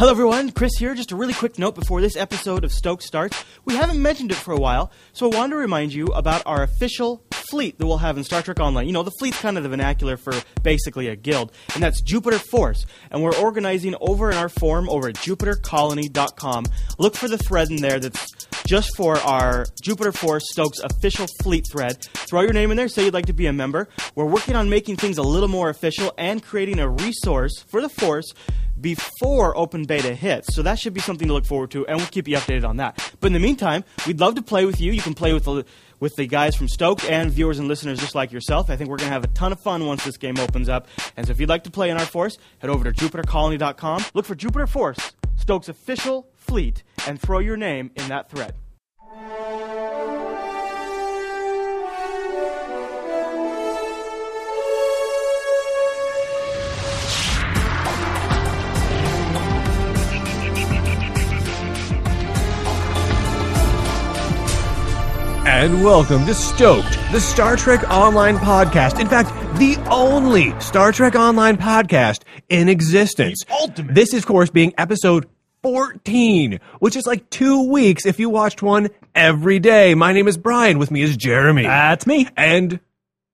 Hello, everyone. Chris here. Just a really quick note before this episode of Stoke starts. We haven't mentioned it for a while, so I wanted to remind you about our official fleet that we'll have in Star Trek Online. You know, the fleet's kind of the vernacular for basically a guild, and that's Jupiter Force. And we're organizing over in our forum over at jupitercolony.com. Look for the thread in there that's just for our Jupiter Force Stokes official fleet thread. Throw your name in there, say you'd like to be a member. We're working on making things a little more official and creating a resource for the Force before open beta hits. So that should be something to look forward to, and we'll keep you updated on that. But in the meantime, we'd love to play with you. You can play with the with the guys from Stoked and viewers and listeners just like yourself. I think we're going to have a ton of fun once this game opens up. And so if you'd like to play in our force, head over to jupitercolony.com, look for Jupiter Force, Stokes' official fleet, and throw your name in that thread. And welcome to Stoked, the Star Trek Online podcast. In fact, the only Star Trek Online podcast in existence. ultimate. This is, of course, being episode 14, which is like two weeks if you watched one every day. My name is Brian. With me is Jeremy. That's me. and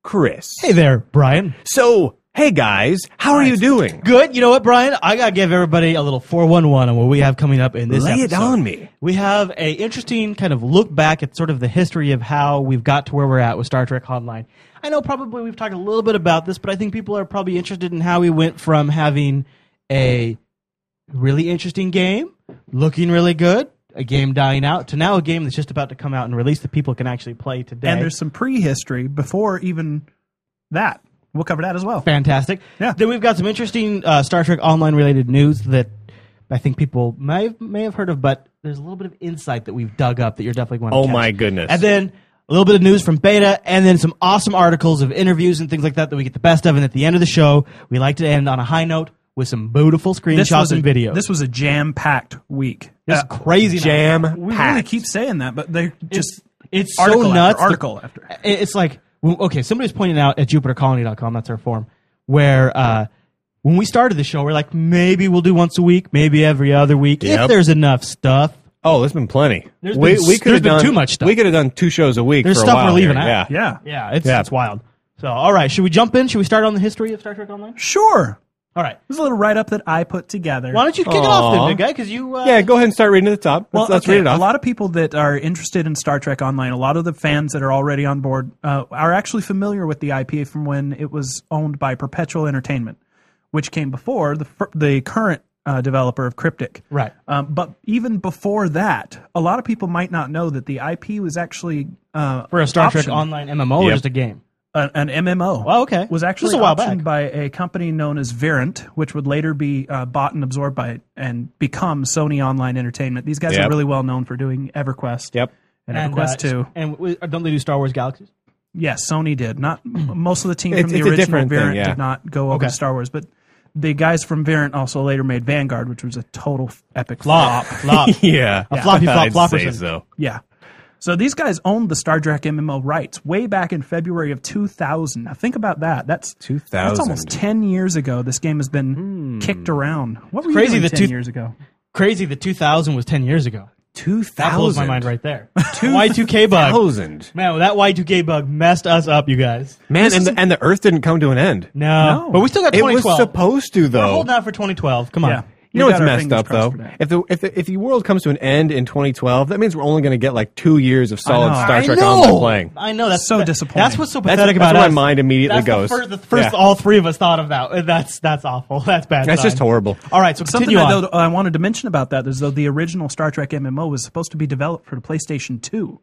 Chris. Hey there, Brian. So, hey guys, how are you doing? Good. You know what, Brian? I gotta give everybody a little four one one on what we have coming up in this. Lay it episode. on me. We have a interesting kind of look back at sort of the history of how we've got to where we're at with Star Trek Online. I know probably we've talked a little bit about this, but I think people are probably interested in how we went from having a really interesting game, looking really good, a game dying out, to now a game that's just about to come out and release that people can actually play today. And there's some prehistory before even that. We'll cover that as well. fantastic. Yeah. Then we've got some interesting uh, Star Trek Online related news that I think people may have, may have heard of, but there's a little bit of insight that we've dug up that you're definitely going to. Oh catch. my goodness. And then a little bit of news from Beta, and then some awesome articles of interviews and things like that that we get the best of. And at the end of the show, we like to end on a high note with some beautiful screenshots a, and videos. This was a jam-packed week. This is Uh, crazy. Jam we really packed. keep saying that, but they just It's article so after nuts. article after. It's like okay, somebody's pointing out at jupitercolony.com, that's our forum, where uh, when we started the show, we're like, maybe we'll do once a week, maybe every other week, if there's enough stuff. Oh, there's been plenty. There's we been- we could there's have been done too much stuff. We could have done two shows a week. There's for a stuff while we're leaving here. out. Yeah. Yeah. Yeah, it's, Yeah. it's wild. So, all right, should we jump in? Should we start on the history of Star Trek Online? Sure. All right. This is a little write-up that I put together. Why don't you kick it off Aw. then, big guy? Because you. Uh, Yeah, go ahead and start reading at the top. Well, let's, let's okay, read it off. A lot of people that are interested in Star Trek Online, a lot of the fans that are already on board, uh, are actually familiar with the IP from when it was owned by Perpetual Entertainment, which came before the the current uh, developer of Cryptic. Right. Um, but even before that, a lot of people might not know that the IP was actually uh, For a Star Trek. Online MMO or Yep. just a game? An, an MMO. Oh, okay. Was actually This a while optioned back. by a company known as Verant, which would later be uh, bought and absorbed by and become Sony Online Entertainment. These guys Yep. are really well known for doing EverQuest. Yep. And, And, EverQuest uh, 2. And w- don't they do Star Wars Galaxies? Yes, Sony did. Not most of the team It's- from the it's a original different thing, Verant yeah. did not go over Okay. to Star Wars, but the guys from Verant also later made Vanguard, which was a total f- epic Flop. flop. Flop. yeah. A floppy flop I'd flopperson. say so. Yeah. So these guys owned the Star Trek MMO rights way back in February of 2000. Now think about that. That's 2000. That's almost 10 years ago. This game has been hmm. kicked around. What were you crazy doing the 10 two- years ago? Crazy that 2000 was 10 years ago. 2000. That blows my mind right there. Y2K bug. Thousand. Man, that Y2K bug messed us up, you guys. Man, and the, and the Earth didn't come to an end. No. No. But we still got 2012. It was supposed to, though. We're holding out for 2012. Come on. Yeah. You know We what's got our messed up though? If the if the if the world comes to an end in 2012, that means we're only going to get like two years of solid know. Star I Trek know. Online playing. I know. That's So that- disappointing. That's what's so pathetic that's about where us. my mind immediately That's goes. The first, the first Yeah. all three of us thought about. That's that's awful. That's bad. That's sign. just horrible. All right, so Something continue I, on. though, I wanted to mention about that is though the original Star Trek MMO was supposed to be developed for the PlayStation 2,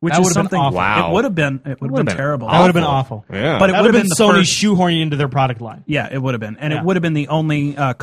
which That is would've been something. awful. Wow. It would have been. It would have been, been terrible. that would have been awful. Yeah. But it would would have have been been Sony first- shoehorning into their product line. Yeah, it would have been, and Yeah. it would have been the only uh,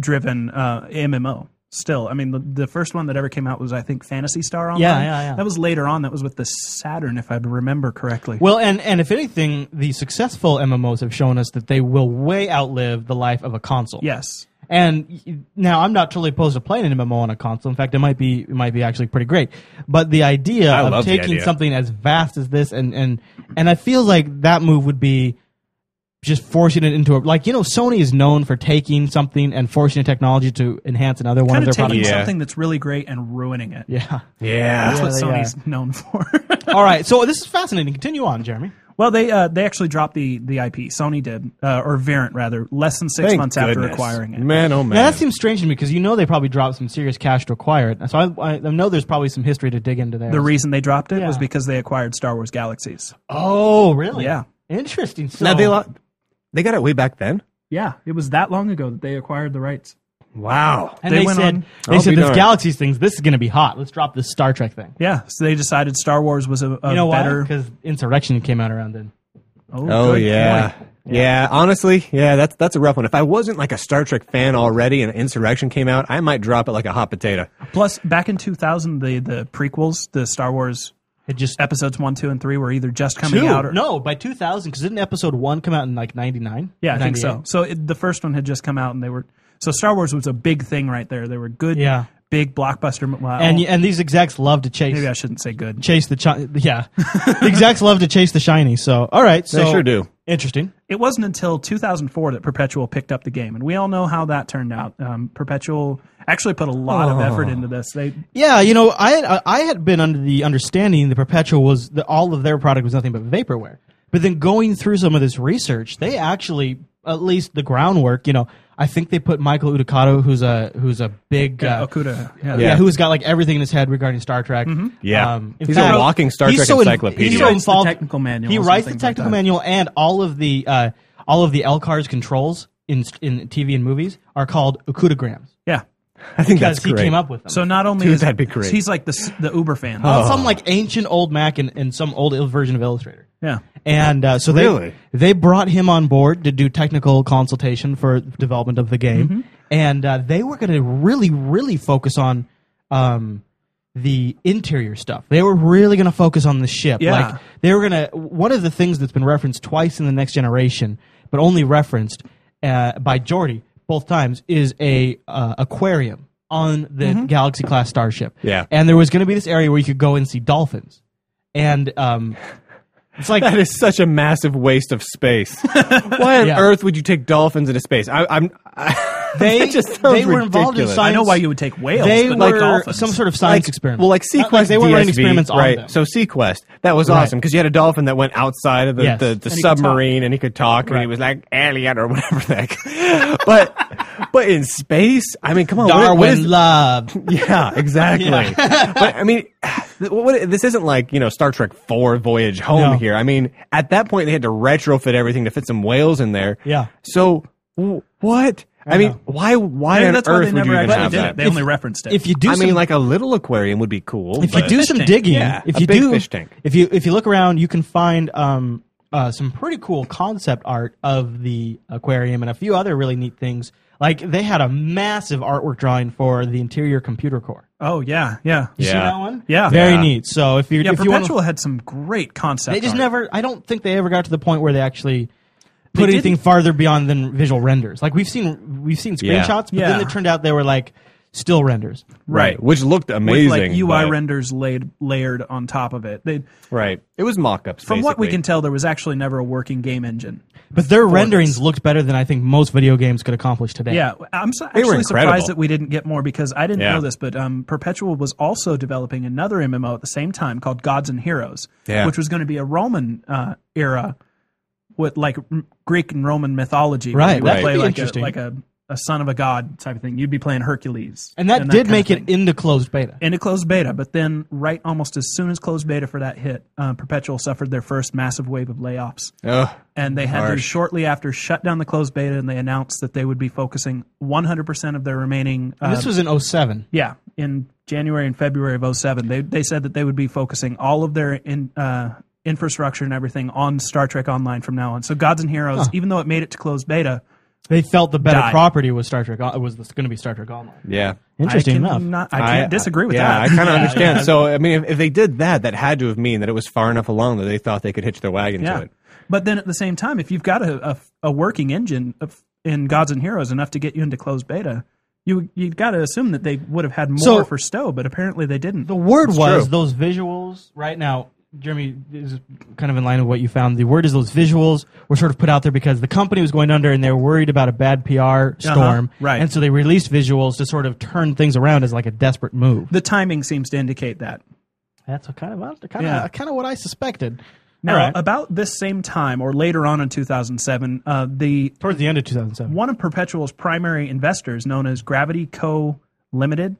console-driven uh, MMO. Still, I mean, the, the first one that ever came out was, I think, Phantasy Star Online. Yeah, yeah, yeah. That was later on. That was with the Saturn, if I remember correctly. Well, and and if anything, the successful MMOs have shown us that they will way outlive the life of a console. yes, And now I'm not totally opposed to playing an MMO on a console. In fact, it might be it might be actually pretty great. But the idea I of taking idea. something as vast as this and and and I feel like that move would be just forcing it into a like you know Sony is known for taking something and forcing a technology to enhance another one Kind of of their taking products. Yeah. something that's really great and ruining it. Yeah. Yeah. That's what they Sony's known for. All right. So this is fascinating. Continue on, Jeremy. well, they uh, they actually dropped the the IP. Sony did, uh, or Verant rather, less than six Thank months after goodness. acquiring it. Man, oh man. Now that seems strange to me because you know they probably dropped some serious cash to acquire it. So I, I know there's probably some history to dig into there. The reason they dropped it was Yeah. because they acquired Star Wars Galaxies. oh, really? Yeah. Interesting. So now they lo- they got it way back then. Yeah, it was that long ago that they acquired the rights. Wow. and they they, went said on- they I'll said be this darned. Galaxies things. This is going to be hot. Let's drop this Star Trek thing. Yeah, so they decided Star Wars was a, a You know why? better. Because Insurrection came out around then. Oh, Oh yeah. point. yeah. honestly, yeah, that's that's a rough one. If I wasn't like a Star Trek fan already and Insurrection came out, I might drop it like a hot potato. Plus, back in 2000, the the prequels, the Star Wars It just episodes one, two, and three were either just coming two. out. Or, no, by 2000. Because didn't Episode One come out in like 99? yeah, I think 98? so. So it, the first one had just come out, and they were so Star Wars was a big thing right there. They were good, Yeah. Big blockbuster. Well, And and these execs love to chase maybe I shouldn't say good. chase the chi- yeah. the execs love to chase the shiny. So all right, so They sure do. Interesting. It wasn't until 2004 that Perpetual picked up the game, and we all know how that turned out. Um, Perpetual actually put a lot of effort into this. They Yeah, you know, I had, I had been under the understanding that Perpetual was that all of their product was nothing but vaporware. But then going through some of this research, they actually at least the groundwork. You know, I think they put Michael Uducato, who's a who's a big yeah, uh, Okuda. yeah. Yeah. who's got like everything in his head regarding Star Trek. Yeah. Um, in He's a walking Star he's Trek so in- encyclopedia. he's He so writes the involved- technical manuals He writes the things like technical manual and all of the uh, all of the LCARS controls in in TV and movies are called Okudagrams yeah. I think because that's he great. came up with them. So not only Dude, is that'd be great. he's like the the Uber fan. on some like ancient old Mac and, and some old version of Illustrator. Yeah. And uh, so they Really? they brought him on board to do technical consultation for development of the game, and uh, they were going to really, really focus on um, the interior stuff. They were really going to focus on the ship. Yeah. Like they were going to. One of the things that's been referenced twice in the next generation, but only referenced uh, by Geordi both times, is a uh, aquarium on the Galaxy class starship. Yeah. and there was going to be this area where you could go and see dolphins, and um, it's like That is such a massive waste of space. Why on Yeah. earth would you take dolphins into space? I, I'm. I, they just sounds they were involved in ridiculous. science. I know why you would take whales, They but were dolphins. some sort of science like, experiment. Well, like Not seaQuest like they weren't running DSV, experiments on right? them. So seaQuest, that was Right. awesome because you had a dolphin that went outside of the, Yes. the, the And he could submarine and he could talk and he Right. was like alien or whatever the heck. but but in space, I mean, come on, what- Darwin what is, loved. yeah, exactly. but I mean, what, this isn't like you know Star Trek Four Voyage Home No. here. I mean, at that point they had to retrofit everything to fit some whales in there. Yeah. So w- what? I, mean, know. why? Why Maybe on that's why earth they would never you even actually have did that? it. They only referenced it. If you do, I some, mean, like a little aquarium would be cool. if you but- do Fish some tank. digging, Yeah, if a you big do, fish tank. if you if you look around, you can find um, uh, some pretty cool concept art of the aquarium and a few other really neat things. Like they had a massive artwork drawing for the interior computer core. oh yeah, yeah, You see that one? Yeah. very Yeah. neat. So if you're Yeah, if you Perpetual want, had some great concept. they just art. never. I don't think they ever got to the point where they actually put They anything didn't- farther beyond than visual renders. Like we've seen we've seen Yeah. screenshots, but Yeah. then it turned out they were like still renders. right, which looked with amazing. like UI but- renders laid layered on top of it. They, Right, it was mock-ups. from what we basically. can tell, there was actually never a working game engine. But their renderings this. looked better than I think most video games could accomplish today. Yeah, I'm so, were actually incredible. surprised that we didn't get more because I didn't Yeah. know this, but um, Perpetual was also developing another MMO at the same time called Gods and Heroes, Yeah. which was going to be a Roman uh, era with like Greek and Roman mythology. where Right, you would that play be like a, interesting. like a, a son of a god type of thing. You'd be playing Hercules, And that did kind make it thing. into closed beta. into closed beta. But then, right almost as soon as closed beta for that hit, uh, Perpetual suffered their first massive wave of layoffs Ugh. and they had to shortly after shut down the closed beta and they announced that they would be focusing 100% of their remaining uh, this was in 07. yeah in january and february of 07 they, they said that they would be focusing all of their in, uh, infrastructure and everything on star trek online from now on so gods and heroes even though it made it to closed beta They felt the better Died. property was Star Trek. It was going to be Star Trek Online. Yeah. Interesting I enough. cannot- i can't disagree with yeah, that I kind of understand. So, I mean, if, if they did that, that had to have mean that it was far enough along that they thought they could hitch their wagon yeah to it. but then at the same time if you've got a, a, a working engine of, in gods and heroes enough to get you into closed beta you you've got to assume that they would have had more So- for Stowe, but apparently they didn't. The word It's was true. those visuals right now. Jeremy is kind of in line with what you found. The word is those visuals were sort of put out there because the company was going under and they were worried about a bad PR storm. right. And so they released visuals to sort of turn things around as like a desperate move. The timing seems to indicate that. That's what kind of kind Yeah. of kind of what I suspected. Now, All right. about this same time or later on in 2007, uh, the Towards the end of 2007. one of Perpetual's primary investors, known as Gravity Co. Limited,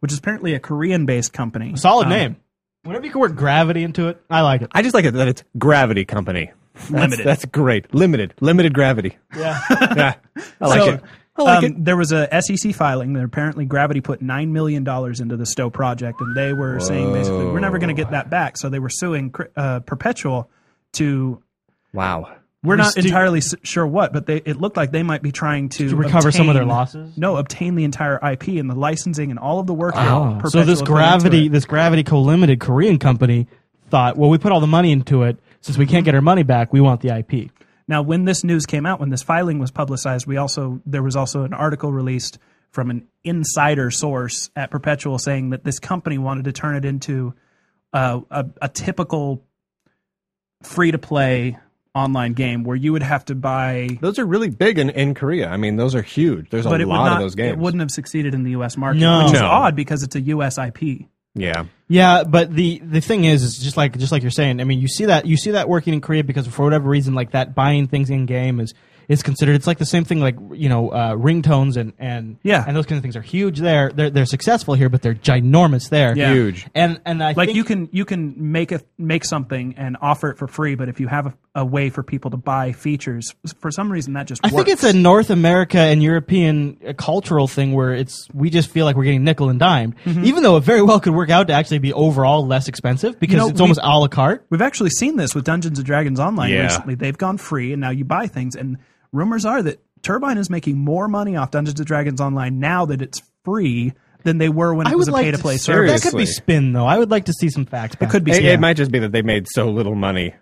which is apparently a Korean-based company. Solid um, name. Whenever you can work gravity into it, I like it. I just like it that it's Gravity Company. That's, Limited. That's great. Limited. Limited gravity. Yeah. Yeah. I like so, it. I like um, it. There was a SEC filing that apparently Gravity put nine million dollars into the Stowe project, and they were saying basically we're never going to get that back. So they were suing Cri- uh, Perpetual to Wow. We're not entirely s- sure what, but they, it looked like they might be trying to, To recover some of their obtain- losses? No, obtain the entire IP and the licensing and all of the work. that Oh. Perpetual So this put into gravity, it. this gravity co-limited Korean company thought, well, we put all the money into it. Since we can't get our money back, we want the IP. Now, when this news came out, when this filing was publicized, we also there was also an article released from an insider source at Perpetual saying that this company wanted to turn it into uh, a, a typical free to play online game where you would have to buy. Those are really big in, in Korea. I mean, those are huge. There's a it lot not. of those games. It wouldn't have succeeded in the U.S. market, No. which is No. odd because it's a U.S. IP. Yeah. Yeah, but the the thing is, is just like just like you're saying. I mean, you see that you see that working in Korea because for whatever reason, like that buying things in game is is considered. It's like the same thing, like you know, uh, ringtones and and Yeah. and those kind of things are huge there. They're they're successful here, but they're ginormous there. Yeah. Huge. And and I Like think, you can you can make a make something and offer it for free, but if you have a, a way for people to buy features, for some reason that just I works. think it's a North America and European uh, cultural thing where it's we just feel like we're getting nickel and dimed, even though it very well could work out to actually be overall less expensive because know, it's almost a la carte. We've actually seen this with Dungeons and Dragons Online Yeah. recently. They've gone free, and now you buy things. And rumors are that Turbine is making more money off Dungeons and Dragons Online now that it's free than they were when it I was a like pay to play to service. That could be spin though. I would like to see some facts. It could be. It, yeah. it might just be that they made so little money.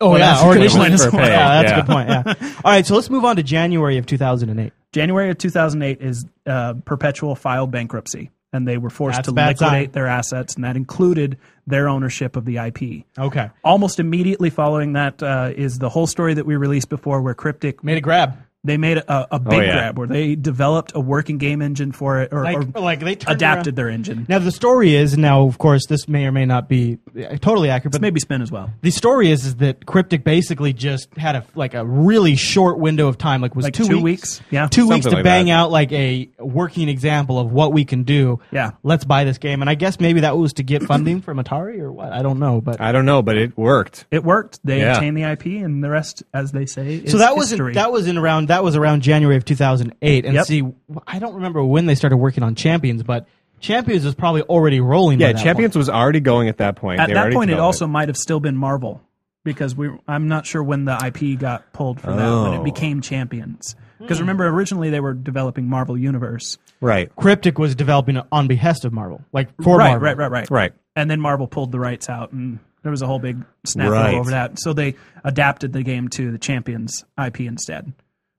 Oh Well, yeah, that's or a good initially point this as one. well. Yeah, that's Yeah. a good point. Yeah. All right, so let's move on to January of 2008. January of 2008 is uh, Perpetual filed bankruptcy, and they were forced That's to bad liquidate sign. their assets, and that included their ownership of the IP. Okay, Almost immediately following that uh, is the whole story that we released before, where Cryptic made a grab. They made a, a big yeah. grab where they developed a working game engine for it, or, Like, or like they adapted around- their engine. Now the story is now, of course, this may or may not be uh, totally accurate, but Maybe spin as well. the story is is that Cryptic basically just had a like a really short window of time, like was Like two, two weeks, weeks? Yeah. two weeks to like bang that. out like a working example of what we can do. Yeah. let's buy this game, and I guess maybe that was to get funding from Atari or what? I don't know, but I don't know, but it worked. It worked. They Yeah. obtained the IP, and the rest, as they say, is so that was in, that was in around that was around January of 2008 and Yep. see I don't remember when they started working on Champions but Champions was probably already rolling by Yeah, that Champions point. was already going at that point. At They that point, it developed also might have still been Marvel because we. I'm not sure when the IP got pulled for that when Oh. it became Champions. Because remember, originally they were developing Marvel Universe, right, Cryptic was developing on behest of Marvel like for right, Marvel right, right, right, right. And then Marvel pulled the rights out, and there was a whole big snafu Right. over that. So they adapted the game to the Champions IP instead,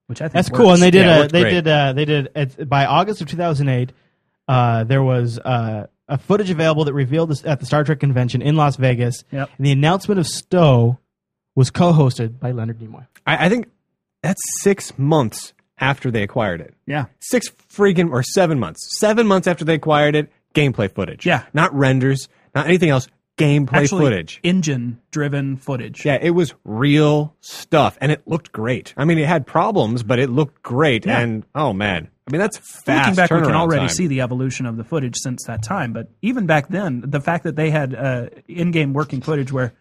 which I think That's works. cool and they did Yeah, it worked they great. did uh, they did it, by August of 2008 uh, there was uh, a footage available that revealed this at the Star Trek convention in Las Vegas Yep. and the announcement of Stowe was co-hosted by Leonard Nimoy I, I think that's six months after they acquired it. Yeah, Six freaking or seven months. Seven months after they acquired it, gameplay footage. Yeah. not renders, not anything else. Gameplay actually, footage. engine-driven footage. Yeah, it was real stuff, and it looked great. I mean, it had problems, but it looked great. Yeah. And oh man, I mean that's fast. Looking back, we can already time. see the evolution of the footage since that time. But even back then, the fact that they had uh, in-game working footage where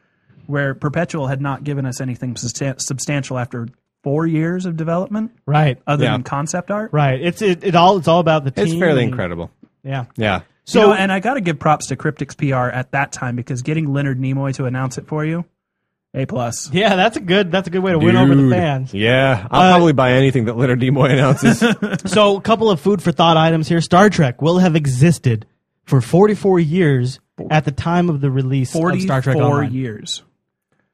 where Perpetual had not given us anything substan- substantial after four years of development, right other Yeah. than concept art. right it's it, it all it's all about the team It's fairly and- incredible. yeah Yeah. So, So- and I got to give props to Cryptic's PR at that time because getting Leonard Nimoy to announce it for you, a plus. Yeah, that's a good that's a good way to win over the fans. Yeah, I'll Uh, probably buy anything that Leonard Nimoy announces. So, a couple of food for thought items here. Star Trek will have existed for 44 years at the time of the release of Star Trek Forty-four Online. years.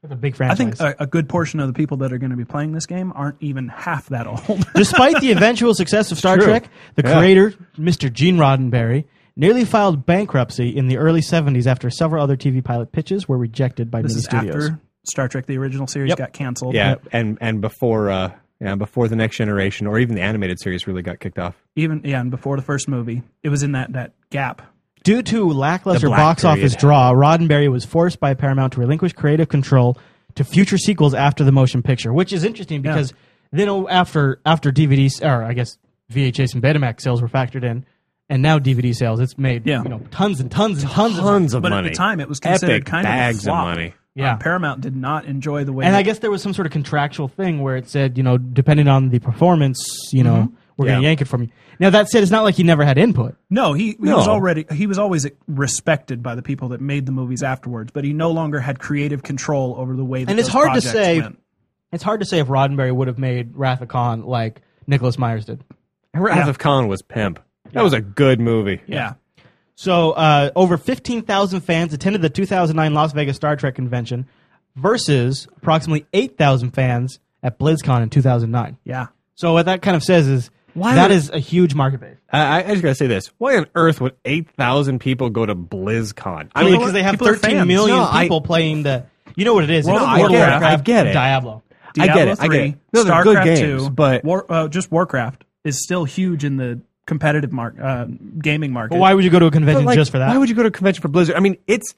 It's a big I think a, a good portion of the people that are going to be playing this game aren't even half that old. Despite the eventual success of Star true. Trek, the Yeah. creator, Mr. Gene Roddenberry, nearly filed bankruptcy in the early 70s after several other TV pilot pitches were rejected by This many is studios. after Star Trek: The Original Series Yep. got canceled. Yeah, and and before uh, yeah, before the next generation or even the animated series really got kicked off. even yeah, and before the first movie, it was in that that gap. Due to lackluster box period. office draw, Roddenberry was forced by Paramount to relinquish creative control to future sequels after the motion picture, which is interesting because then oh, after after DVDs or I guess VHS and Betamax sales were factored in, and now DVD sales, it's made Yeah. you know tons and tons and tons, of Tons of But money. at the time, it was considered Epic kind bags of a flop. money. Yeah. Uh, Paramount did not enjoy the way. And that- I guess there was some sort of contractual thing where it said, you know, depending on the performance, you know, we're going Yeah. to yank it from you. Now that said, it's not like he never had input. no, he, he No. was already he was always respected by the people that made the movies afterwards, but he no longer had creative control over the way that And it's those hard to projects say- went. It's hard to say if Roddenberry would have made Wrath of Khan like Nicholas Myers did. Wrath Yeah. of Khan was pimp. That was a good movie. Yeah. So uh, over 15,000 fans attended the 2009 Las Vegas Star Trek convention versus approximately 8,000 fans at BlizzCon in 2009. Yeah. So what that kind of says is Why that would- is a huge market base. I, I just gotta say this: Why on earth would eight thousand people go to BlizzCon? I I mean, mean, because they have people are 13 fans. million No, I- people playing the. You know what it is? World it's of World of Warcraft. Warcraft, I get it. Diablo. I get Diablo it, I 3, get it. No, they're StarCraft good games, 2, but- War, uh, just Warcraft is still huge in the competitive mark, uh, gaming market. But why would you go to a convention like, just for that? Why would you go to a convention for Blizzard? I mean, it's.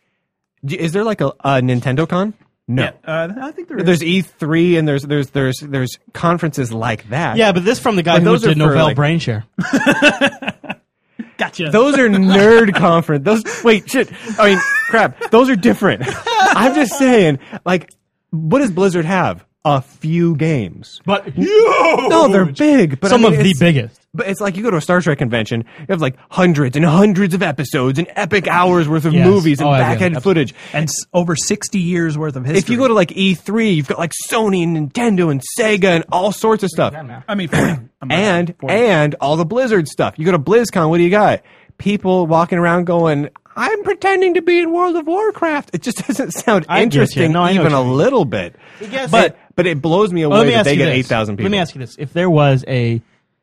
Is there like a, a Nintendo Con? No. Yeah, uh, I think there is. There's E3 and there's there's there's there's conferences like that. yeah, but this from the guy But who those did for, Novell like- Brainshare. gotcha. Those are nerd conference. Those wait, shit. I mean, crap. Those are different. I'm just saying, like, what does Blizzard have? A few games. But No, they're big. But I some mean, of the it's- biggest. But it's like you go to a Star Trek convention, you have like hundreds and hundreds of episodes and epic hours worth of Yes. movies and Oh, I back end Absolutely. footage. and s- over 60 years worth of history. If you go to like E3, you've got like Sony and Nintendo and Sega and all sorts of stuff. I mean, 40. I'm not- and 40. and all the Blizzard stuff. You go to BlizzCon, what do you got? People walking around going, "I'm pretending to be in World of Warcraft." It just doesn't sound I get you. interesting, No, I know even what a you mean. little bit. guess but it- but it blows me away let me that ask they you get this. eight thousand people. Let me ask you this: If there was a,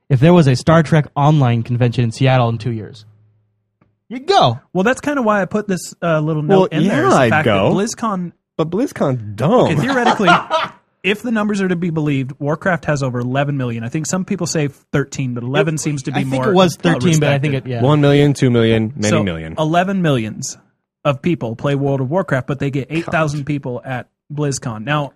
if there was a Star Trek online convention in Seattle in two years, you'd go. well, that's kind of why I put this uh, little Well, note in there. yeah, is the I'd fact go. That BlizzCon, But BlizzCon's dumb. okay, theoretically, if the numbers are to be believed, Warcraft has over 11 million. I think some people say 13, but 11 seems to be I think more. it was thirteen, but I think it yeah. One million, two million, many so million. 11 millions of people play World of Warcraft, but they get 8,000 people at BlizzCon. Now,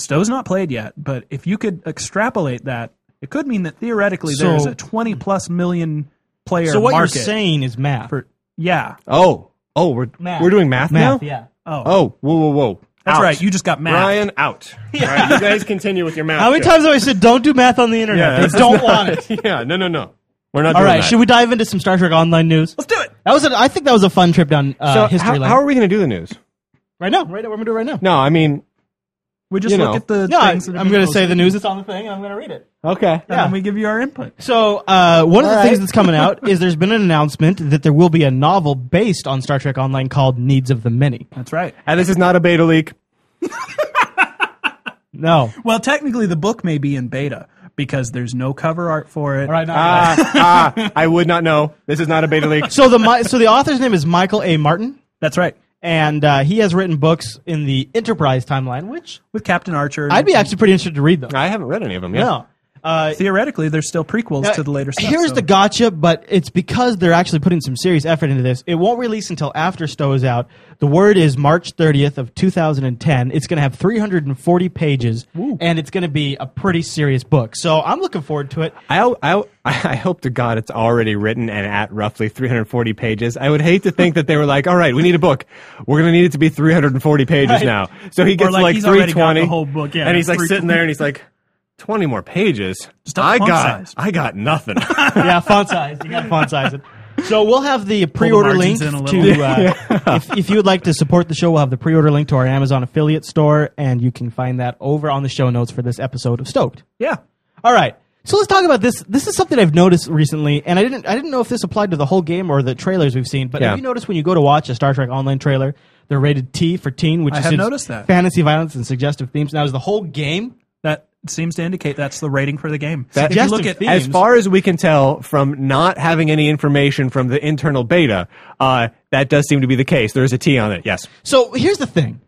Stowe's not played yet, but if you could extrapolate that, it could mean that theoretically So- there's a 20 plus million player So what market. you're saying is math. for, yeah. Oh, oh, we're Math. we're doing math, math, now. yeah. Oh, Oh, whoa, whoa, whoa! that's Out. right. You just got math. Ryan out. All right, you guys continue with your math. How many times have I said don't do math on the internet? Yeah, they this don't not- want it. yeah, no, no, no. We're not. All doing right, that. should we dive into some Star Trek Online news? Let's do it. That was, a, I think that was a fun trip down uh, So history how, lane. how are we going to do the news? right now, right now, we're gonna do it right now. No, I mean, We just You look know. at the No, I, things that have I'm been going to say posted, the news that's on the thing, and I'm going to read it. okay. and then we give you our input. So, uh, one of the All things right. that's coming out is there's been an announcement that there will be a novel based on Star Trek Online called Needs of the Many. That's right. And this is not a beta leak. No. Well, technically, the book may be in beta because there's no cover art for it. All right, now. Ah, ah, I would not know. This is not a beta leak. so the Mi- so the author's name is Michael A. Martin, That's right. And uh, he has written books in the Enterprise timeline, which With Captain Archer. I'd be actually pretty interested to read them. I haven't read any of them yet. No. Uh, Theoretically, there's still prequels to the later stuff. Here's so- the gotcha, but it's because they're actually putting some serious effort into this. It won't release until after Stowe is out. The word is March 30th of 2010. It's going to have 340 pages, and it's going to be a pretty serious book. So I'm looking forward to it. I, I, I hope to God it's already written and at roughly 340 pages. I would hate to think that they were like, all right, we need a book. We're going to need it to be 340 pages Right. now. So he gets like like, he's already got 320. the whole book, yeah, and he's like sitting there and he's like, 20 more pages. Just I font got, size. I got nothing. yeah, font size. You got to font size it. So we'll have the pre-order link to. in a little. Uh, if, if you would like to support the show, we'll have the pre-order link to our Amazon affiliate store, and you can find that over on the show notes for this episode of Stoked. yeah. All right. So let's talk about this. This is something I've noticed recently, and I didn't I didn't know if this applied to the whole game or the trailers we've seen. But Yeah. have you noticed when you go to watch a Star Trek Online trailer, they're rated T for teen, which I is have noticed that. fantasy violence and suggestive themes. Now is the whole game That seems to indicate that's the rating for the game. That- if you look Suggestive at themes. As far as we can tell from not having any information from the internal beta, uh, that does seem to be the case. There is a T on it. Yes, So here's the thing: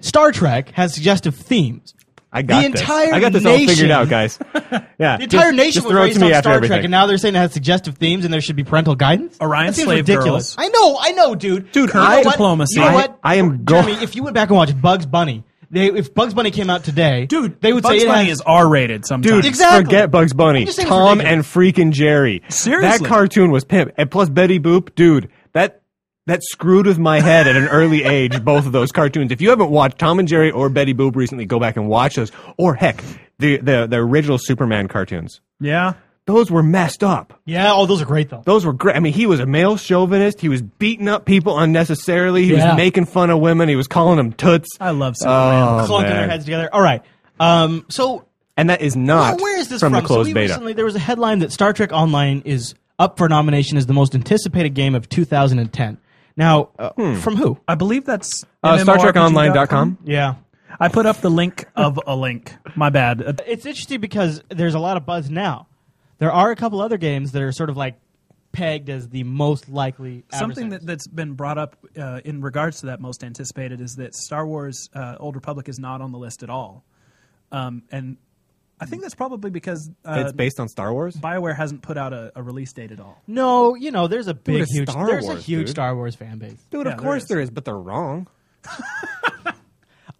Star Trek has suggestive themes. I got The this. entire I got this all figured out, guys. Yeah, The entire just, nation just was raised to me on after Star everything. Trek, and now they're saying it has suggestive themes and there should be parental guidance. Orion that Slave ridiculous. Girls. I know, I know, dude. Dude, you I- Diplomacy. You know I- what? I am go- if you went back and watched Bugs Bunny, they if Bugs Bunny came out today, dude, they would Bugs say Bunny has, is R-rated sometimes. Dude, Exactly. forget Bugs Bunny. I'm just saying it's Tom and ridiculous. freaking Jerry. Seriously. That cartoon was pimp. And plus Betty Boop, dude, that that screwed with my head at an early age, both of those cartoons. If you haven't watched Tom and Jerry or Betty Boop recently, go back and watch those. Or heck, the the, the original Superman cartoons. Yeah. Those were messed up. Yeah, oh, those are great though. Those were great. I mean, he was a male chauvinist. He was beating up people unnecessarily. He Yeah. was making fun of women. He was calling them toots. I love Superman. Oh, Clunking man. their heads together. All right. Um, so And that is not Well, where is this from, from? the closed so we beta. recently there was a headline that Star Trek Online is up for nomination as the most anticipated game of 2010. Now, uh, from who? I believe that's uh, StarTrekOnline.com. Yeah. I put up the link of a link. My bad. Uh, It's interesting because there's a lot of buzz now. There are a couple other games that are sort of like pegged as the most likely. Something that, that's been brought up uh, in regards to that most anticipated is that Star Wars uh, Old Republic is not on the list at all. Um, and I think that's probably because uh, it's based on Star Wars. BioWare hasn't put out a, a release date at all. No, you know, there's a big, it's huge, Star there's a Wars, huge dude. Star Wars fan base. Dude, Yeah, of course is. there is, but they're wrong.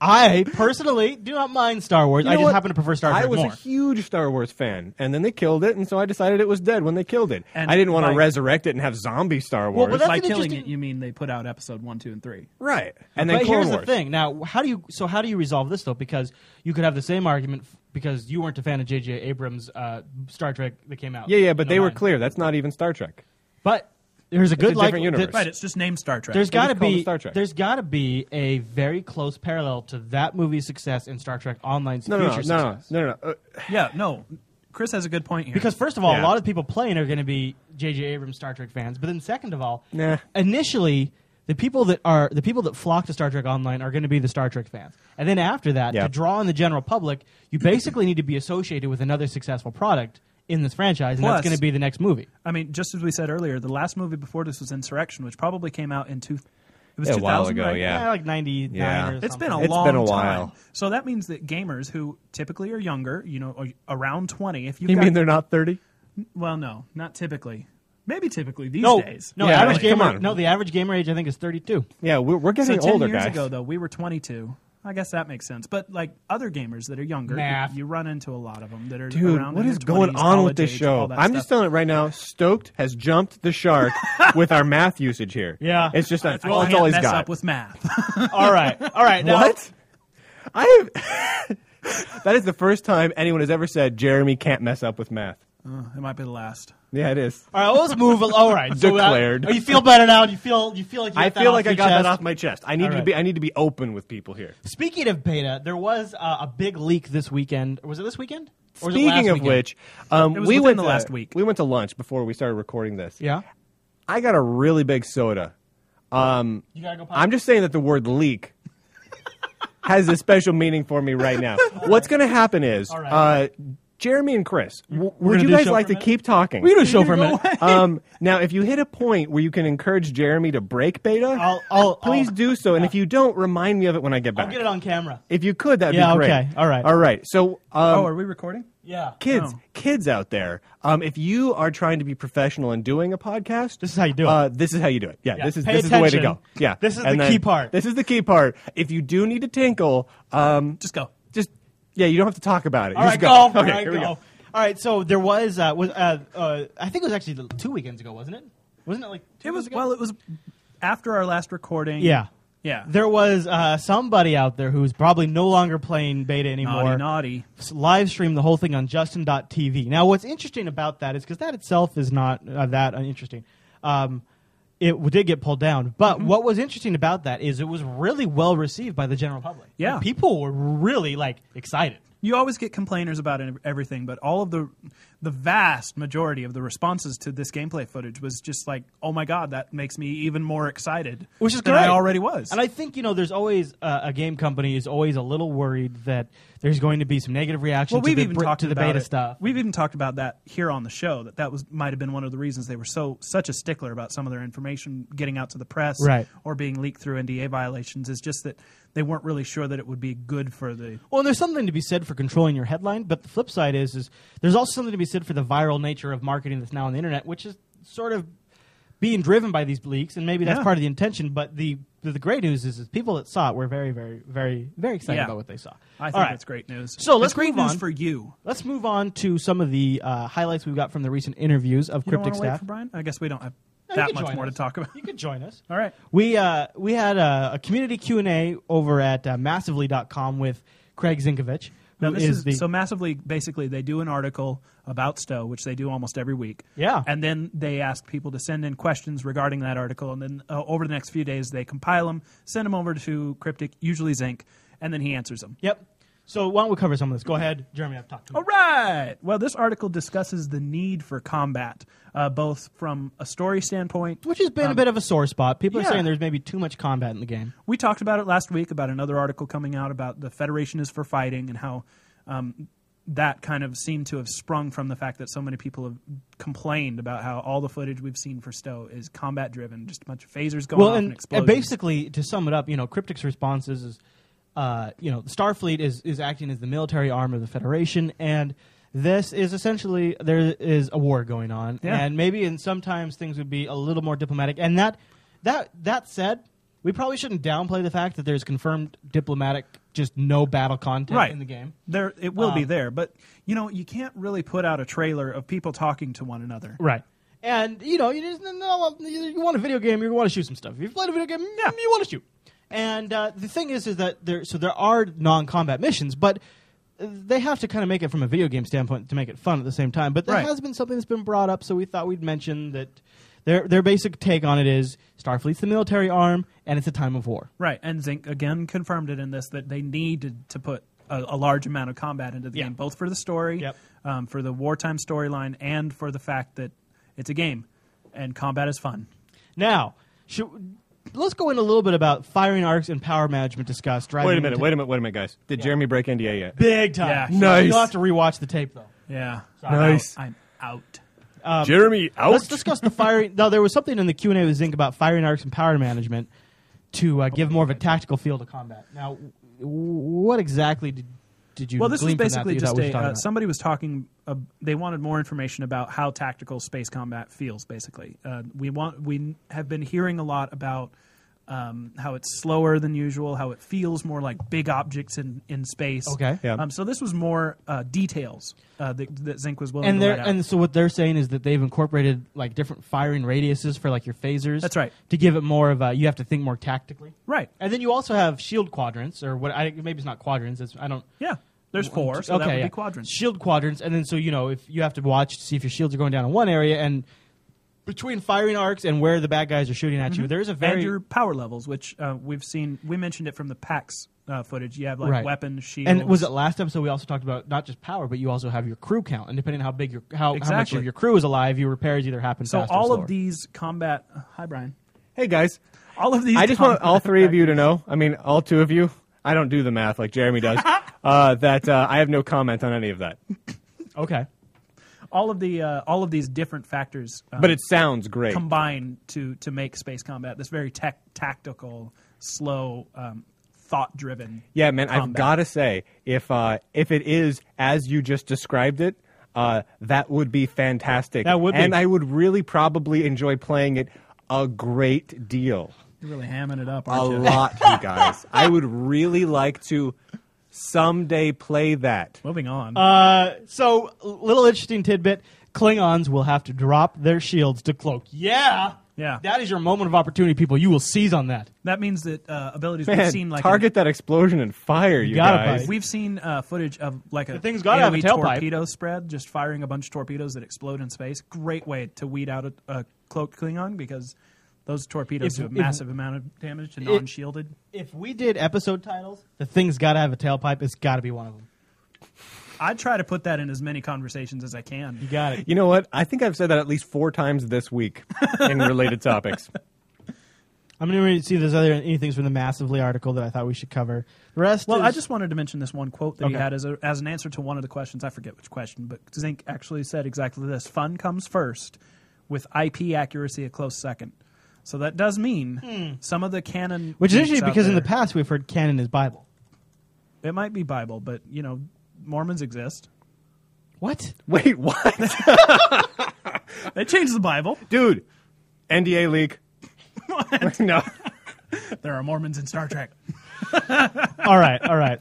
I personally do not mind Star Wars. You I just what? happen to prefer Star Trek I was more. a huge Star Wars fan, and then they killed it, and so I decided it was dead when they killed it. And I didn't want to by- resurrect it and have zombie Star Wars. but that's By an killing interesting- it, you mean they put out episode one, two, and three. right, and then but Clone here's Wars. the thing. Now, how do you so how do you resolve this though? Because you could have the same argument f- because you weren't a fan of J.J. Abrams' uh, Star Trek that came out. Yeah, yeah, but in they were 09. clear. That's not even Star Trek. But there's a good a like different universe. Right, it's just named Star Trek. There's got to just call it be Star Trek. there's got to be a very close parallel to that movie's success in Star Trek Online's No, no, no, future no, no, no, no. Uh, yeah, no. Chris has a good point here. Because first of all, Yeah. a lot of people playing are going to be J.J. Abrams Star Trek fans. But then second of all, Nah. initially the people that are the people that flock to Star Trek Online are going to be the Star Trek fans. And then after that, Yeah. to draw in the general public, you basically need to be associated with another successful product in this franchise, and Plus- that's going to be the next movie. I mean, just as we said earlier, the last movie before this was Insurrection, which probably came out in two. It was Yeah, a 2000, while ago, right? yeah. like ninety nine. Yeah. or It's something. been a It's long been a time. while. So that means that gamers who typically are younger, you know, around 20, if you've you got, mean they're not thirty? well, no, not typically. Maybe typically these no, days. no. Yeah, average like, gamer. come on. No, the average gamer age I think is thirty two. Yeah, we're, we're So getting 10 older, years guys. ago, though, we were 22. I guess that makes sense. But like other gamers that are younger, Math. you run into a lot of them that are Dude, around what in their going 20s, on with college this age, show? all that I'm stuff. just telling it right now. Stoked has jumped the shark with our math usage here. Yeah. it's just that's I all, that's can't all he's mess got. up with math. all right, all right. Now, what? I have. that is the first time anyone has ever said Jeremy can't mess up with math. Uh, it might be the last. Yeah, it is. All right, well, let's move. All right, so, uh, Declared. oh, you feel better now? You feel you feel like you I got that feel off like I your got chest? that off my chest. I need All to right. be. I need to be open with people here. Speaking of beta, there was uh, a big leak this weekend. Was it this weekend? Or was it last Speaking of weekend? which, um, It was we within went the to, last week. We went to lunch before we started recording this. yeah, I got a really big soda. Um, you gotta go. I'm just saying that the word leak has a special meaning for me right now. What's going to happen is, All right. uh, Jeremy and Chris, w- would you guys like to keep talking? we do a show for a minute. um, now, if you hit a point where you can encourage Jeremy to break beta, I'll, I'll please I'll, do so. And if you don't, remind me of it when I get back. I'll get it on camera. If you could, that'd Yeah, be great. okay. All right. All right. So, um, oh, are we recording? Yeah, kids, Oh. kids out there, um, if you are trying to be professional in doing a podcast, This is how you do it. Uh, this is how you do it. Yeah, Yeah. this is Pay this is the way to attention. go. Yeah, This is And the then- key part. This is the key part. If you do need to tinkle, um, Just go. Just yeah, you don't have to talk about it. All You right, just go. Okay, All right, here we go. go. All right, so there was uh, was uh, uh, I think it was actually two weekends ago, wasn't it? Wasn't it like two It was ago? well. It was after our last recording. yeah. yeah. There was uh, somebody out there who's probably no longer playing beta anymore. naughty, naughty. live stream the whole thing on Justin.tv. Now, what's interesting about that is because that itself is not uh, that uninteresting. Um, it did get pulled down, but Mm-hmm. what was interesting about that is it was really well received by the general public. Yeah. people were really like excited. you always get complainers about everything, but all of the the vast majority of the responses to this gameplay footage was just like, "Oh my god, that makes me even more excited," which is than great. I already was. And I think you know, there's always uh, a game company is always a little worried that there's going to be some negative reaction well, to we've the even br- talked to the beta it. stuff. We've even talked about that here on the show. That that was might have been one of the reasons they were so such a stickler about some of their information getting out to the press, Right. or being leaked through NDA violations. Is just that they weren't really sure that it would be good for the Well, and there's something to be said for controlling your headline, but the flip side is, is there's also something to be said for the viral nature of marketing that's now on the internet, which is sort of being driven by these leaks, and maybe that's Yeah. part of the intention. But the the great news is, is people that saw it were very, very, very, very excited Yeah. about what they saw. I think right. that's great news. So let's great move news on. for you. Let's move on to some of the uh, highlights we've got from the recent interviews of You cryptic staff. Brian? I guess we don't have No, that much more us. to talk about. You could join us. All right. We uh, we had a, a community Q and A over at uh, massively.com with Craig Zinkievich, Now this is is, the so massively. Basically, they do an article about Stowe, which they do almost every week. Yeah. and then they ask people to send in questions regarding that article, and then uh, over the next few days, they compile them, send them over to Cryptic, usually Zinc, and then he answers them. Yep. So why don't we cover some of this? Go ahead, Jeremy. I've talked to All right. Well, this article discusses the need for combat, uh, both from a story standpoint. which has been a bit of a sore spot. People yeah. are saying there's maybe too much combat in the game. We talked about it last week about another article coming out about the Federation is for fighting and how um, that kind of seemed to have sprung from the fact that so many people have complained about how all the footage we've seen for Stowe is combat driven, just a bunch of phasers going well, off and, and, and basically, to sum it up, you know, Cryptic's responses is, uh, you know, Starfleet is is acting as the military arm of the Federation, and this is essentially there is a war going on, Yeah. and maybe and sometimes things would be a little more diplomatic. And that that that said, we probably shouldn't downplay the fact that there's confirmed diplomatic, just no battle content Right. in the game. there, it will be Um, there, but you know you can't really put out a trailer of people talking to one another. Right. And you know, you just no, you want a video game, you want to shoot some stuff. If you've played a video game, yeah, you want to shoot. And uh, the thing is, is that there so there are non-combat missions, but they have to kind of make it from a video game standpoint to make it fun at the same time. But there Right. has been something that's been brought up, so we thought we'd mention that their their basic take on it is Starfleet's the military arm, and it's a time of war. Right, and Zinc again confirmed it in this that they needed to put a, a large amount of combat into the Yeah. game, both for the story, Yep. um, for the wartime storyline, and for the fact that it's a game and combat is fun. Now, should, let's go in a little bit about firing arcs and power management discussed. Wait a minute, wait a minute, wait a minute, guys. Did Jeremy break NDA yet? Big time. Yeah. Nice. You'll have to rewatch the tape though. Yeah, Nice. I'm out. Jeremy out. Let's discuss the firing. No, there was something in the Q and A with Zinc about firing arcs and power management to uh, give more of a tactical feel to combat. Now, w- what exactly did did you? Well, this was basically just thought we should a, uh, somebody was talking. Uh, they wanted more information about how tactical space combat feels. Basically, uh, we want we have been hearing a lot about um, how it's slower than usual, how it feels more like big objects in, in space. Okay. Yeah. Um, so this was more uh, details uh, that, that Zinc was willing and to they're let out. and so what they're saying is that they've incorporated like different firing radiuses for like your phasers. That's right. To give it more of a, you have to think more tactically. right. And then you also have shield quadrants, or what? I, maybe it's not quadrants. It's, I don't. Yeah. There's four, so okay, that would yeah. be quadrants. Shield quadrants, and then so you know if you have to watch to see if your shields are going down in one area, and between firing arcs and where the bad guys are shooting at you, there's a very and very your power levels, which uh, we've seen. We mentioned it from the PAX uh, footage. You have like Right. weapons, shields. and was it last episode we also talked about not just power, but you also have your crew count, and depending on how big your how, how much of your crew is alive, your repairs either happen so faster or all slower. of these combat. Hi, Brian. hey guys, All of these. I just want all three of you to know. I mean, all two of you. I don't do the math like Jeremy does. uh, that uh, I have no comment on any of that. okay. All of the uh, all of these different factors, uh, But it sounds great. combine to to make space combat this very tech, tactical, slow, um, thought driven. Yeah, man, I've got to say, if uh, if it is as you just described it, uh, that would be fantastic. That would be. and I would really probably enjoy playing it a great deal, You're really hamming it up, a you? lot, you guys. I would really like to someday play that. Moving on. Uh, so little interesting tidbit: Klingons will have to drop their shields to cloak. Yeah. Yeah. That is your moment of opportunity, people. You will seize on that. that means that uh, abilities Man, we've seen like target that explosion and fire, you gotta guys. bite. We've seen uh, footage of like a The thing's gotta have a AoE tailpipe. torpedo spread, just firing a bunch of torpedoes that explode in space. Great way to weed out a, a cloaked Klingon because those torpedoes If- do a if- massive amount of damage to non-shielded. If we did episode titles, the thing's got to have a tailpipe. It's got to be one of them. I try to put that in as many conversations as I can. You got it. You know what? I think I've said that at least four times this week in related topics. I'm going to see if there's other anything from the Massively article that I thought we should cover. The rest Well, is, I just wanted to mention this one quote that he Okay. had as, a, as an answer to one of the questions. I forget which question, but Zink actually said exactly this Fun comes first, with IP accuracy a close second. So that does mean some of the canon. which is geeks interesting out because in the there- past we've heard canon is Bible. It might be Bible, but, you know, Mormons exist. What? Wait, what? They changed the Bible. Dude, NDA leak. no. There are Mormons in Star Trek. all right, all right.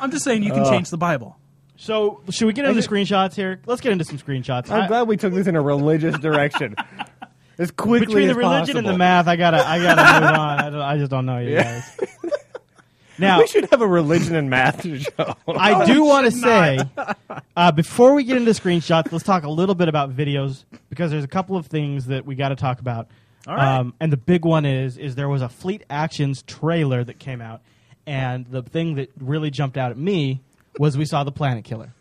I'm just saying you Uh, can change the Bible. So should we get into the screenshots here? Let's get into some screenshots. I'm I- glad we took this in a religious direction. As quickly between as the religion and the math, I gotta, I gotta move on. I, don't, I just don't know you guys. Now, We should have a religion and math show. I do want to say, uh, before we get into screenshots, let's talk a little bit about videos because there's a couple of things that we got to talk about. All right. Um, and the big one is is there was a Fleet Actions trailer that came out, and the thing that really jumped out at me was we saw the Planet Killer.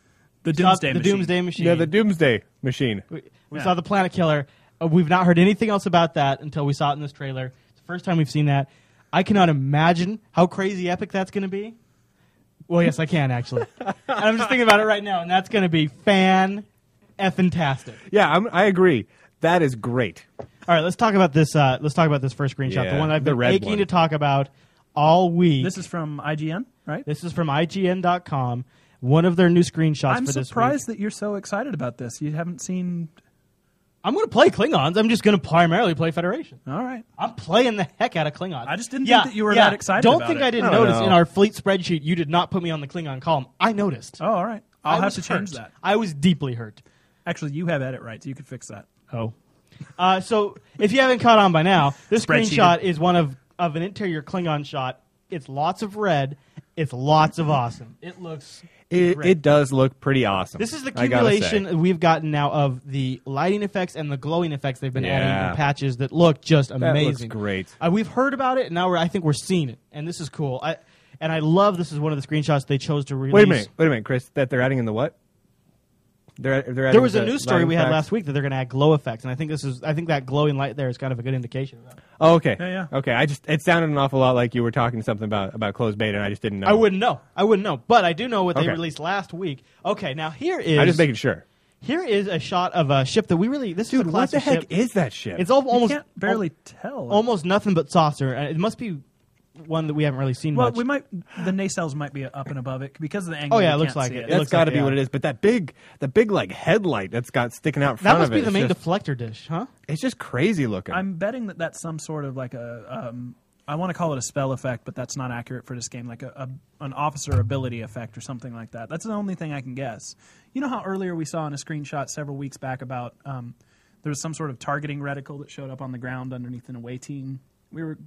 The Saw Doomsday the Machine. Doomsday Machine. yeah, the Doomsday Machine. We, we Yeah. saw the Planet Killer. Uh, we've not heard anything else about that until we saw it in this trailer. It's the first time we've seen that. I cannot imagine how crazy epic that's going to be. Well, yes, I can actually. and I'm just thinking about it right now, and that's going to be fan effing tastic. Yeah, I'm, I agree. That is great. All right, let's talk about this. Uh, let's talk about this first screenshot, the Yeah, one I've the been red aching one. to talk about all week. This is from IGN, right? This is from IGN.com. One of their new screenshots I'm for this surprised week. that you're so excited about this. You haven't seen. I'm going to play Klingons. I'm just going to primarily play Federation. All right. I'm playing the heck out of Klingons. I just didn't Yeah, think that you were yeah. that excited Don't about think it. I didn't I notice know. in our fleet spreadsheet you did not put me on the Klingon column. I noticed. Oh, all right. I'll I have was to change hurt. that. I was deeply hurt. Actually, you have edit rights. You could fix that. Oh. Uh, so if you haven't caught on by now, this screenshot is one of, of an interior Klingon shot. It's lots of red. It's lots of awesome. It looks It, great. it does look pretty awesome. This is the I gotta say. accumulation we've gotten now of the lighting effects and the glowing effects they've been adding Yeah. in patches that look just That amazing. looks great. Uh, we've heard about it, and now we're, I think we're seeing it, and this is cool. I, and I love this is one of the screenshots they chose to release. Wait a minute. Wait a minute, Chris. That they're adding in the what? They're, they're There was a the news story we had effects? last week that they're going to add glow effects, and I think this is I think that glowing light there is kind of a good indication of that. Oh, okay. Yeah, yeah. Okay. I just it sounded an awful lot like you were talking something about about closed beta, and I just didn't know. I wouldn't know. I wouldn't know, but I do know what they released last week. Okay, now here is I'm just making sure. here is a shot of a ship that we really this is Dude, a what the heck ship. is that ship? It's all, You almost can't barely tell. almost nothing but saucer. and It must be one that we haven't really seen well, much. we might. The nacelles might be up and above it because of the angle. Oh, yeah, we it looks can't like see it. It that's looks got to like be they what it is. But that big, the big like headlight that's got sticking out from that front must of be it. the main just, deflector dish, huh? it's just crazy looking. I'm betting that that's some sort of like a. Um, I want to call it a spell effect, but that's not accurate for this game. Like a, a an officer ability effect or something like that. That's the only thing I can guess. You know how earlier we saw in a screenshot several weeks back about um, there was some sort of targeting reticle that showed up on the ground underneath an away team. We were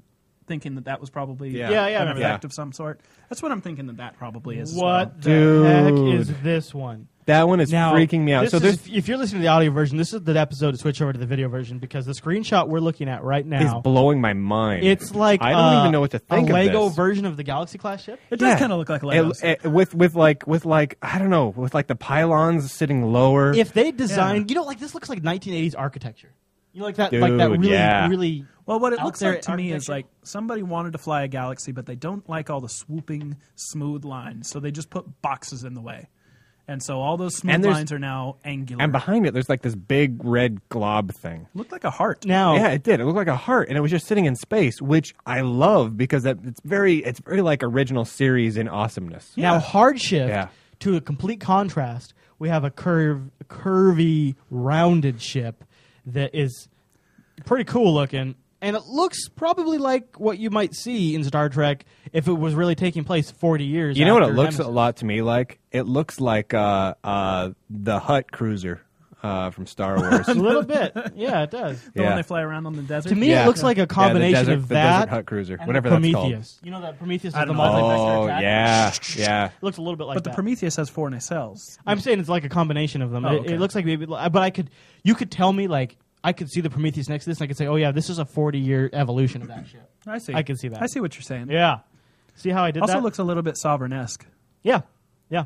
thinking that that was probably Yeah. Yeah, yeah, I an remember effect that. of some sort. That's what I'm thinking that that probably is. as What Dude. the heck is this one? that one is Now, freaking me out. this So is- if you're listening to the audio version, this is the episode to switch over to the video version because the screenshot we're looking at right now, is blowing my mind. it's like I don't uh, even know what to think a of Lego this. version of the Galaxy class ship. It does Yeah. kind of look like a Lego. It- it- with with like with like I don't know with like the pylons sitting lower. If they designed, you know, like this looks like 1980s architecture. You know, like that, like that Dude, really, yeah. really. Well, what it looks like to me is like somebody wanted to fly a galaxy, but they don't like all the swooping, smooth lines, so they just put boxes in the way, and so all those smooth And there's- lines are now angular. and behind it, there's like this big red glob thing. looked like a heart. Now, Yeah, it did. It looked like a heart, and it was just sitting in space, which I love because that it's very it's very like original series in awesomeness. Now, hard shift Yeah. to a complete contrast, we have a curve, curvy, rounded ship that is pretty cool looking, and it looks probably like what you might see in Star Trek if it was really taking place 40 years. You know what it looks Nemesis. a lot to me like? It looks like uh, uh, the Hutt cruiser uh, from Star Wars. A little bit, yeah, it does. The Yeah. one they fly around on the desert. To me, Yeah. it looks like a Yeah, the combination desert- of the that desert hut cruiser, and whatever the that's called. Prometheus. You know that Prometheus I is the don't multi-vector oh yeah, yeah. It looks a little bit like but the. Prometheus has four nacelles. I'm saying it's like a combination of them. Oh, It- it, looks like maybe, but I could, you could tell me like I could see the Prometheus next to this, and I could say, oh yeah, this is a 40 year evolution of that ship. I see. I can see that. I see what you're saying. Yeah. See how I did that? Also that? looks a little bit sovereign esque. yeah, yeah.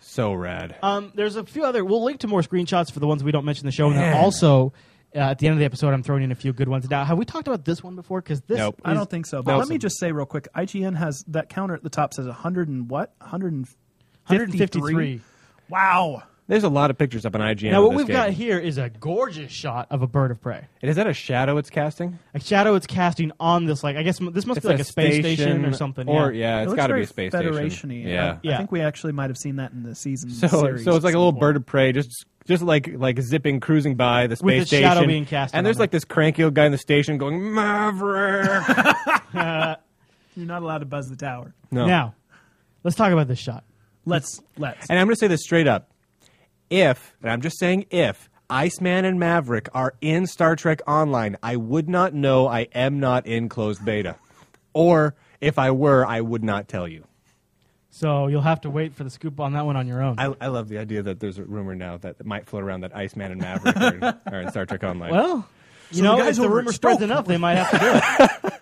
So rad. Um, there's a few other. We'll link to more screenshots for the ones we don't mention in the show, and then Man. also uh, at the end of the episode, I'm throwing in a few good ones. Now, have we talked about this one before? Because this, Nope. I is don't think so. But let me awesome. just say real quick, IGN has that counter at the top says 100 and what? 153. 153. Wow. There's a lot of pictures up on IGN. Now, what this we've got here is a gorgeous shot of a bird of prey. And is that a shadow it's casting? A shadow it's casting on this, like I guess m- this must It's be like a, space station, or something. Or yeah. yeah, It it's looks got to be a space Federation-y. station. Yeah. I, Yeah. I think we actually might have seen that in the season. So, series so it's like at a little some bird of prey, just just like like zipping, cruising by the space With the station, shadow being cast and there's it. like this cranky old guy in the station going Maverick. You're not allowed to buzz the tower. no, Now, let's talk about this shot. Let's let's. and I'm going to say this straight up: if, and I'm just saying if. Iceman and Maverick are in Star Trek Online. I would not know I am not in closed beta. Or if I were, I would not tell you. So you'll have to wait for the scoop on that one on your own. I, I love the idea that there's a rumor now that it might float around that Iceman and Maverick are in, are in Star Trek Online. well, you So know, the guys if the rumor at spreads Stoke- enough, they might have to do it.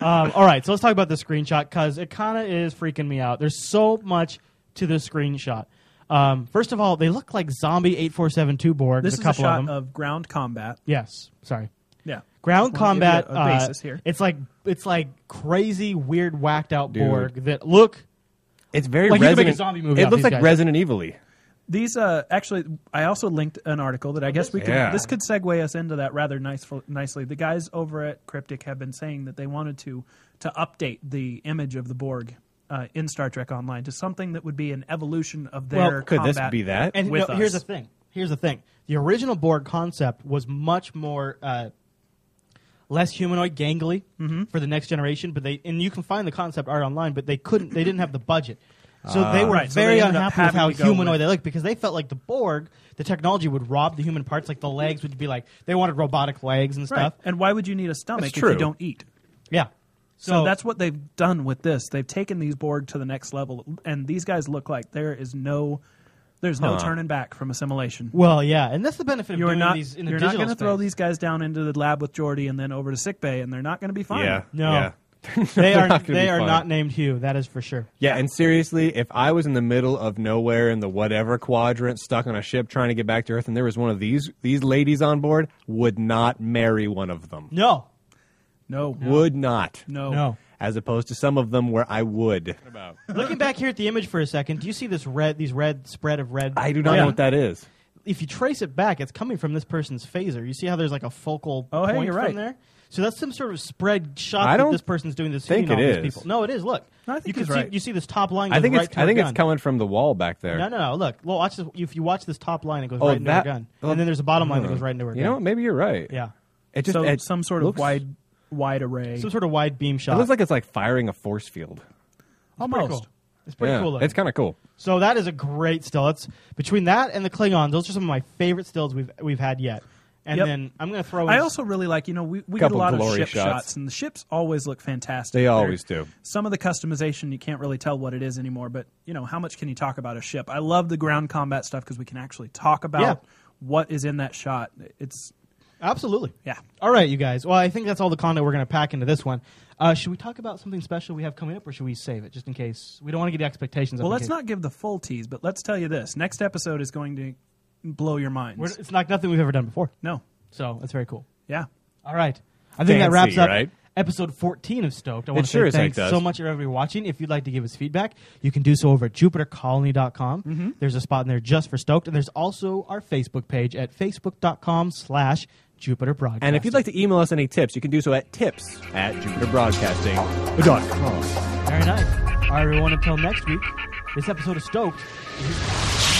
um, all right, so let's talk about the screenshot because it kind of is freaking me out. There's so much to this screenshot. Um, first of all, they look like zombie eight four seven two Borg. this a is a couple shot of of, ground combat. yes, sorry. Yeah. Ground Just wanna give you combat. a- a uh, basis here. It's like it's like crazy, weird, whacked out Dude. Borg that look. It's very Like you could make a Resident. zombie movie it of looks these like guys. Resident Evil-y. These uh actually I also linked an article that I guess we could Yeah. this could segue us into that rather nice nicely. The guys over at Cryptic have been saying that they wanted to to update the image of the Borg uh, in Star Trek Online to something that would be an evolution of their Well, Could this combat. be that? And with no, here's the thing. Here's the thing. The original Borg concept was much more uh, less humanoid, gangly Mm-hmm. for the next generation. But they and you can find the concept art online, but they couldn't. They didn't have the budget. So they were Right, so very they unhappy with how humanoid with- they looked because they felt like the Borg, the technology would rob the human parts. Like the legs would be like they wanted robotic legs and Right. stuff. And why would you need a stomach if you don't eat? Yeah. So, that's what they've done with this. They've taken these Borg to the next level, and these guys look like there is no, there's no Huh. turning back from assimilation. well, yeah, and that's the benefit of You're doing not, these in you're not going to throw these guys down into the lab with Geordi and then over to sick bay, and they're not going to be fine. Yeah. No. Yeah. They are not they are fine. not named Hugh. That is for sure. Yeah, and seriously, if I was in the middle of nowhere in the whatever quadrant, stuck on a ship trying to get back to Earth, and there was one of these these ladies on board, would not marry one of them. No, No, Would not. no, no. As opposed to some of them where I would. Looking back here at the image for a second, do you see this red, these red spread of red? I do not Yeah. know what that is. If you trace it back, it's coming from this person's phaser. You see how there's like a focal Oh, hey, point you're from right. there. So that's some sort of spread shot I that don't this person's doing this think shooting it all these is. people. No, it is. Look, I think you can he's see right. you see this top line. I goes think right it's to I her think gun. it's coming from the wall back there. No, no, no. Look, well, watch this. If you watch this top line, it goes Oh, right into that- her gun, oh, and then there's a bottom line that hmm. goes right into her You gun. know what? Maybe you're right. Yeah, It just so it some sort of looks- wide, wide array. some sort of wide beam shot. It shot. looks like it's like firing a force field. pretty Almost. cool. It's pretty yeah, cool. looking. It's kind of cool. So that is a great still. It's between that and the Klingon. Those are some of my favorite stills we've we've had yet. And Yep. then I'm going to throw. In I also really like, you know, we, we get a lot of ship shots. shots. and the ships always look fantastic. They They're- always do. Some of the customization, you can't really tell what it is anymore, but, you know, how much can you talk about a ship? I love the ground combat stuff because we can actually talk about Yeah. what is in that shot. It's, absolutely. yeah. All right, you guys. Well, I think that's all the content we're going to pack into this one. Uh, should we talk about something special we have coming up, or should we save it just in case we don't want to get the expectations? up Well, let's case- not give the full tease, but let's tell you this. Next episode is going to blow your minds. We're, it's like nothing we've ever done before, no. so that's very cool. Yeah. All right, I think that wraps up right? episode 14 of Stoked. I want It to sure say as heck thanks does. so much for everybody watching. If you'd like to give us feedback, you can do so over at jupitercolony.com. Mm-hmm. There's a spot in there just for Stoked, and there's also our Facebook page at facebook.com slash Jupiter Broadcasting. And if you'd like to email us any tips, you can do so at tips at jupiterbroadcasting.com. Oh, Very nice. All right, everyone, until next week, this episode of Stoked is